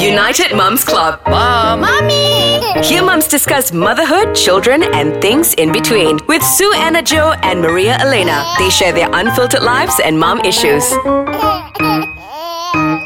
United Mums Club. Mom. Mommy! Here mums discuss motherhood, children, and things in between. With Sue Anna Joe and Maria Elena. They share their unfiltered lives and mom issues.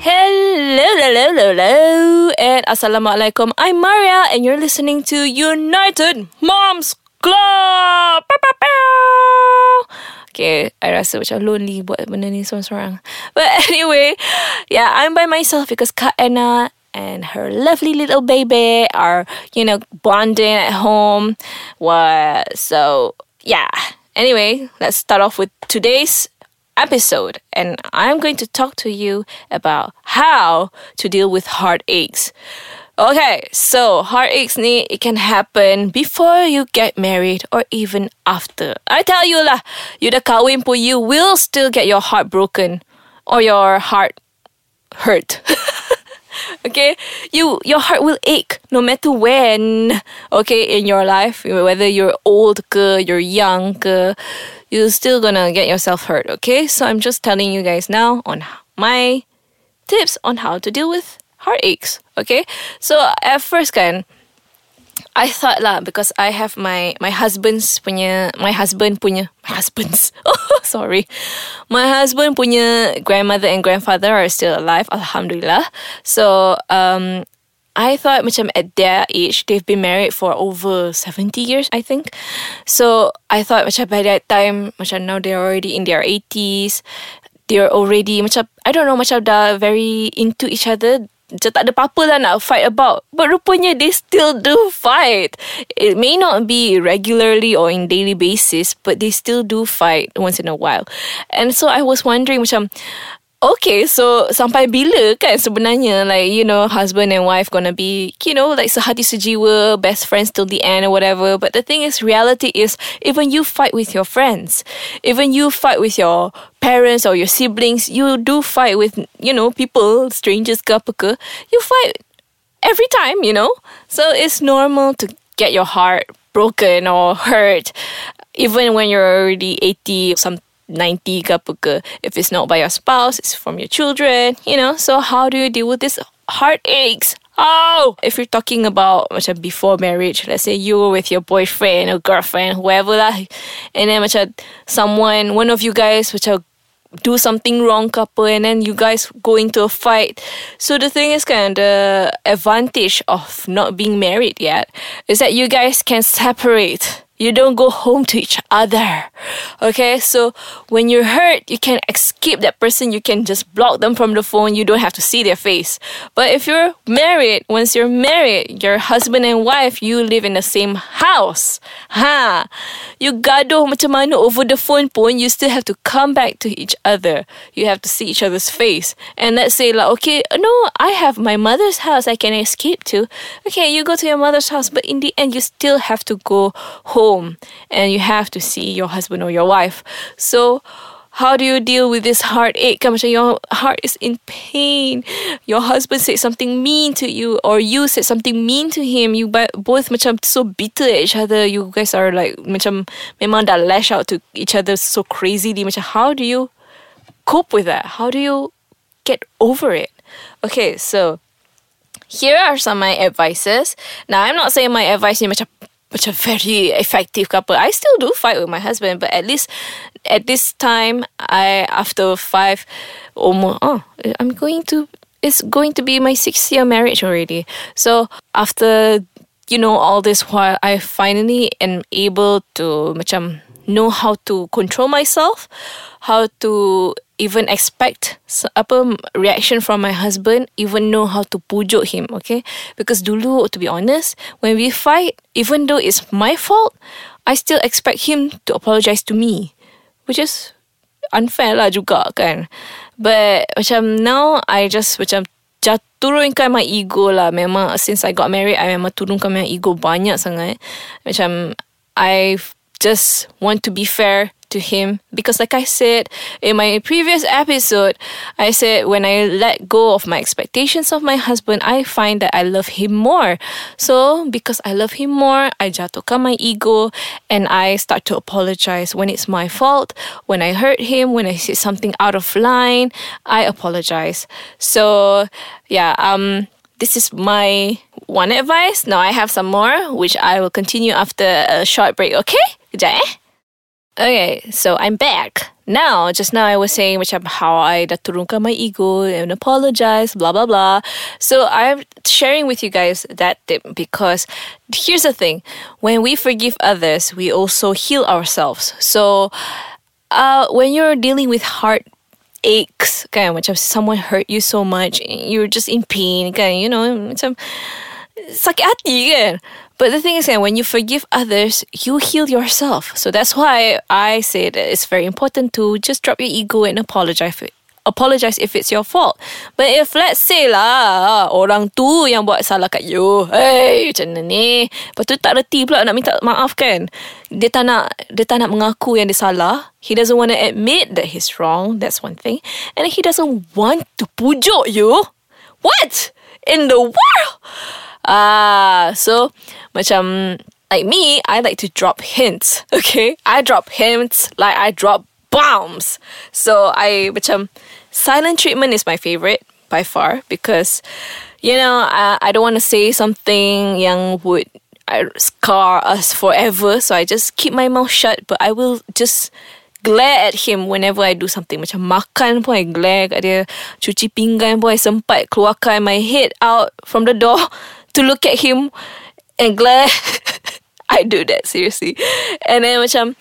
Hello, hello, hello, hello, and Assalamualaikum. I'm Maria, and you're listening to United Moms Club. Pow, pow, pow. Okay, I rasa macam lonely buat benda ni seorang-seorang. But anyway, yeah, I'm by myself because Kak Anna and her lovely little baby are, you know, bonding at home. What? So, yeah. Anyway, let's start off with today's episode and I'm going to talk to you about how to deal with heartaches. Okay, so heartaches ni it can happen before you get married or even after. I tell you lah, you dah kahwin pun you will still get your heart broken or your heart hurt. okay? You your heart will ache no matter when okay in your life whether you're old ke you're young ke you're still gonna get yourself hurt okay? So i'm just telling you guys now on my tips on how to deal with heartaches okay? So at first kan I thought lah because I have my my husband's punya my husband punya my husband's oh sorry. My husband punya grandmother and grandfather are still alive alhamdulillah. So um I thought macam at their age they've been married for over 70 years I think. So I thought macam by that time macam now they're already in their 80s they're already macam I don't know macam dah very into each other macam tak ada apa-apa lah nak fight about. But rupanya they still do fight. It may not be regularly or in daily basis, but they still do fight once in a while. And so I was wondering macam, Okay, so sampai bila kan sebenarnya like you know husband and wife gonna be you know like sehati sejiwa best friends till the end or whatever. But the thing is, reality is even you fight with your friends, even you fight with your parents or your siblings, you do fight with you know people strangers ke apa ke. You fight every time, you know. So it's normal to get your heart broken or hurt, even when you're already eighty some 90 ke apa. If it's not by your spouse, it's from your children, you know. So how do you deal with this heartaches? Oh, if you're talking about macam before marriage, let's say you were with your boyfriend or girlfriend, whoever lah, and then macam someone, one of you guys which macam do something wrong apa, and then you guys go into a fight. So the thing is kind of the advantage of not being married yet is that you guys can separate. You don't go home to each other. Okay, so when you're hurt, you can escape that person. You can just block them from the phone. You don't have to see their face. But if you're married, once you're married, your husband and wife, you live in the same house. Ha! You gaduh macam mana over the phone pun, you still have to come back to each other. You have to see each other's face. And let's say like, okay, no, I have my mother's house I can escape to. Okay, you go to your mother's house, but in the end, you still have to go home and you have to see your husband or your wife. So, how do you deal with this heartache? Macam your heart is in pain. Your husband said something mean to you, or you said something mean to him. You both macam so bitter at each other. You guys are like macam memang lash out to each other so crazily. How do you cope with that? How do you get over it? Okay, so here are some of my advices. Now, I'm not saying my advice ni macam macam very effective couple. I still do fight with my husband, but at least at this time, I after five, almost oh, I'm going to. It's going to be my sixth year marriage already. So after you know all this while, I finally am able to macam know how to control myself, how to even expect apa reaction from my husband, even know how to pujuk him, okay? Because dulu, to be honest, when we fight, even though it's my fault, I still expect him to apologize to me, which is unfair lah juga kan. But macam now, I just macam turunkan my ego lah. Memang since I got married, I memang turunkan my ego banyak sangat. Macam I just want to be fair to him because like I said in my previous episode I said when I let go of my expectations of my husband I find that I love him more so because I love him more I jatuhkan my ego and I start to apologize when it's my fault when I hurt him when I said something out of line I apologize so yeah um this is my one advice. Now I have some more, which I will continue after a short break. Okay? Kejap eh? Okay, so I'm back. Now, just now I was saying macam how I dah turunkan my ego and apologize, blah blah blah. So I'm sharing with you guys that tip because here's the thing: when we forgive others, we also heal ourselves. So, uh, when you're dealing with heart aches, kan macam someone hurt you so much, you're just in pain, kan you know macam sakit hati kan. But the thing is when you forgive others, you heal yourself. So that's why I say that it's very important to just drop your ego and apologize. Apologize if it's your fault. But if let's say lah orang tu yang buat salah kat you, hey macam ni? Lepas tu tak reti pula nak minta maaf kan? Dia tak nak dia tak nak mengaku yang dia salah. He doesn't want to admit that he's wrong. That's one thing. And he doesn't want to pujuk you. What in the world? Ah, so macam like me, I like to drop hints. Okay, I drop hints like I drop bombs. So I macam silent treatment is my favorite by far because you know I, I don't want to say something yang would uh, scar us forever. So I just keep my mouth shut, but I will just glare at him whenever I do something. Macam makan pun I glare kat dia. Cuci pinggan pun I sempat keluarkan my head out from the door to look at him and glare. I do that seriously. And then macam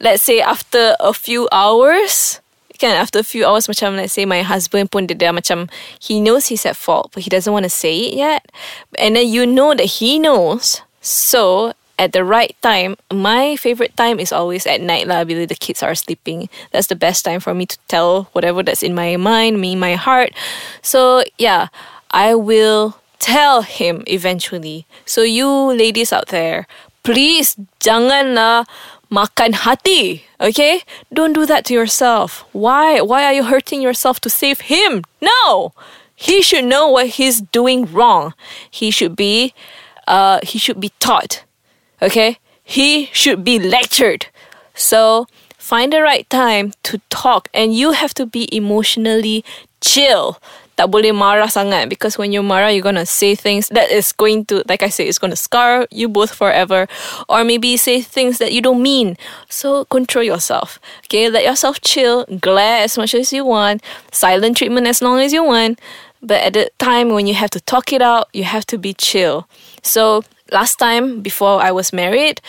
let's say after a few hours kan after a few hours macam let's say my husband pun dia dah macam he knows he's at fault but he doesn't want to say it yet and then you know that he knows so at the right time my favorite time is always at night lah bila the kids are sleeping that's the best time for me to tell whatever that's in my mind me my heart so yeah I will tell him eventually. So you ladies out there, please janganlah makan hati. Okay? Don't do that to yourself. Why? Why are you hurting yourself to save him? No. He should know what he's doing wrong. He should be uh he should be taught. Okay? He should be lectured. So find the right time to talk and you have to be emotionally chill tak boleh marah sangat because when you marah you're gonna say things that is going to like I say it's gonna scar you both forever or maybe say things that you don't mean. So control yourself okay? Let yourself chill glare as much as you want silent treatment as long as you want but at the time when you have to talk it out you have to be chill. So last time before I was married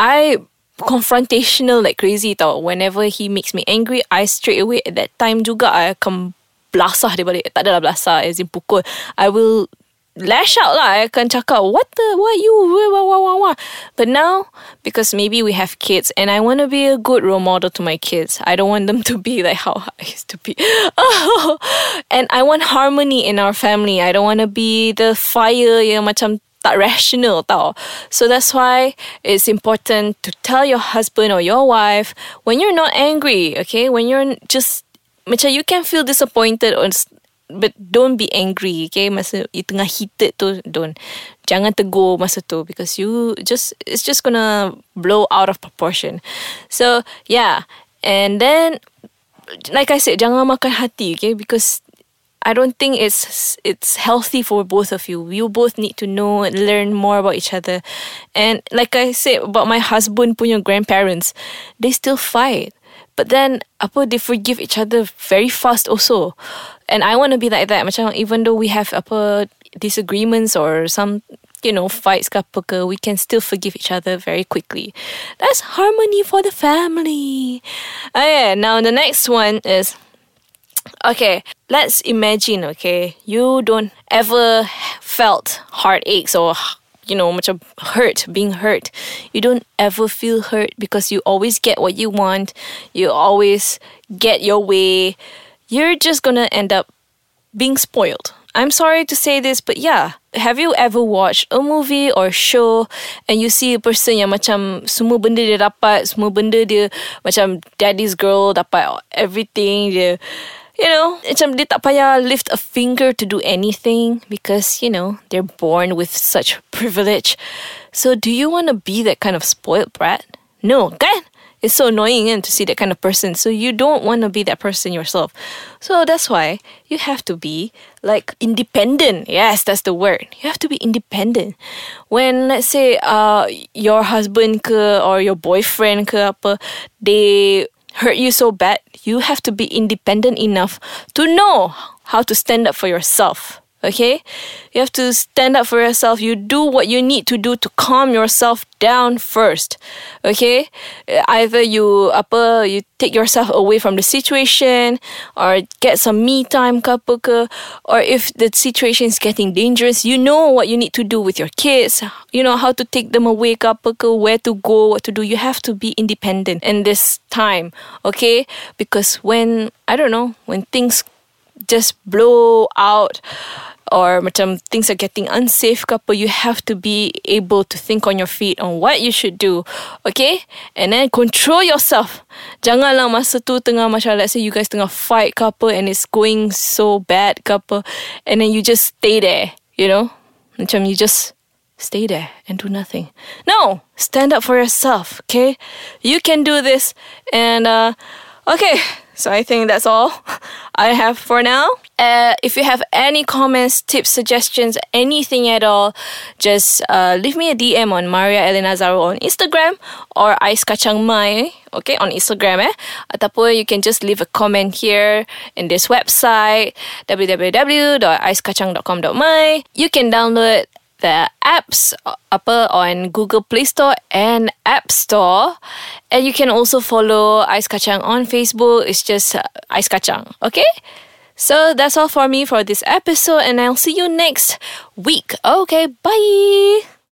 I confrontational like crazy tau. Whenever he makes me angry I straight away at that time juga I akan belasah dia balik tak adalah belasah as in pukul I will lash out lah I akan cakap what the what you wah, wah, wah, wah. but now because maybe we have kids and I want to be a good role model to my kids I don't want them to be like how I used to be oh, and I want harmony in our family I don't want to be the fire yang macam tak rational tau. So that's why it's important to tell your husband or your wife when you're not angry, okay? When you're just macam you can feel disappointed or but don't be angry okay masa you tengah heated tu don't jangan tegur masa tu because you just it's just gonna blow out of proportion so yeah and then like I said jangan makan hati okay because I don't think it's it's healthy for both of you. You both need to know and learn more about each other. And like I said about my husband punya grandparents, they still fight. But then apa they forgive each other very fast also. And I want to be like that. Macam even though we have apa disagreements or some you know fights ke apa ke, we can still forgive each other very quickly. That's harmony for the family. Oh yeah. Now the next one is okay. Let's imagine. Okay, you don't ever felt heartaches or you know, much of hurt, being hurt. You don't ever feel hurt because you always get what you want. You always get your way. You're just gonna end up being spoiled. I'm sorry to say this, but yeah. Have you ever watched a movie or show and you see a person yang macam semua benda dia dapat, semua benda dia macam daddy's girl dapat everything dia you know, macam dia tak payah lift a finger to do anything because, you know, they're born with such privilege. So do you want to be that kind of spoiled brat? No, kan? It's so annoying and to see that kind of person. So you don't want to be that person yourself. So that's why you have to be like independent. Yes, that's the word. You have to be independent. When let's say uh your husband ke or your boyfriend ke apa, they hurt you so bad, you have to be independent enough to know how to stand up for yourself. Okay? You have to stand up for yourself. You do what you need to do to calm yourself down first. Okay? Either you apa you take yourself away from the situation or get some me time ke or if the situation is getting dangerous, you know what you need to do with your kids. You know how to take them away ke, where to go, what to do. You have to be independent in this time. Okay? Because when I don't know, when things just blow out or macam things are getting unsafe ke apa, you have to be able to think on your feet on what you should do. Okay? And then control yourself. Janganlah masa tu tengah macam let's say you guys tengah fight ke apa and it's going so bad ke apa and then you just stay there, you know? Macam you just stay there and do nothing. No, stand up for yourself, okay? You can do this and uh okay, so I think that's all I have for now. Uh, if you have any comments, tips, suggestions, anything at all, just uh, leave me a DM on Maria Elena Zaro on Instagram or Ais Kacang Mai, okay, on Instagram eh. Ataupun you can just leave a comment here in this website, www.aiskacang.com.my. You can download the apps apa on Google Play Store and App Store. And you can also follow Ais Kacang on Facebook. It's just uh, Ais Kacang. Okay? So that's all for me for this episode, and I'll see you next week. Okay, bye.